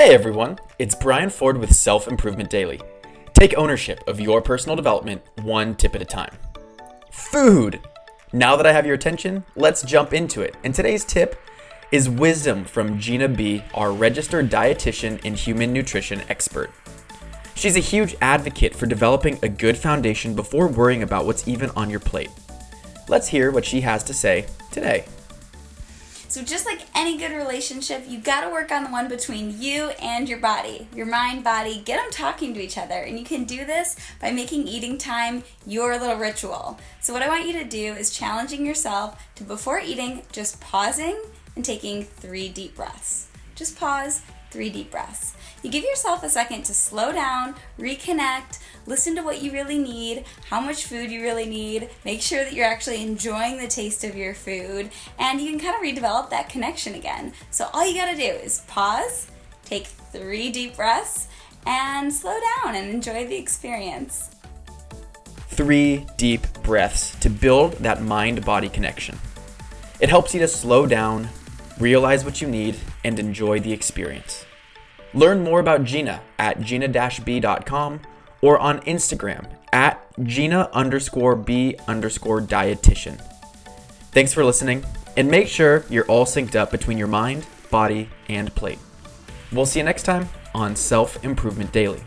Hey everyone, it's Brian Ford with Self Improvement Daily. Take ownership of your personal development one tip at a time. Food! Now that I have your attention, let's jump into it. And today's tip is wisdom from Gina B., our registered dietitian and human nutrition expert. She's a huge advocate for developing a good foundation before worrying about what's even on your plate. Let's hear what she has to say today. So, just like any good relationship, you got to work on the one between you and your body, your mind, body. Get them talking to each other. And you can do this by making eating time your little ritual. So, what I want you to do is challenging yourself to, before eating, just pausing and taking three deep breaths. Just pause, three deep breaths. You give yourself a second to slow down, reconnect, listen to what you really need, how much food you really need, make sure that you're actually enjoying the taste of your food, and you can kind of redevelop that connection again. So all you gotta do is pause, take three deep breaths, and slow down and enjoy the experience. Three deep breaths to build that mind body connection. It helps you to slow down, realize what you need, and enjoy the experience. Learn more about Gina at gina-b.com or on Instagram at gina underscore b underscore dietitian. Thanks for listening, and make sure you're all synced up between your mind, body, and plate. We'll see you next time on Self Improvement Daily.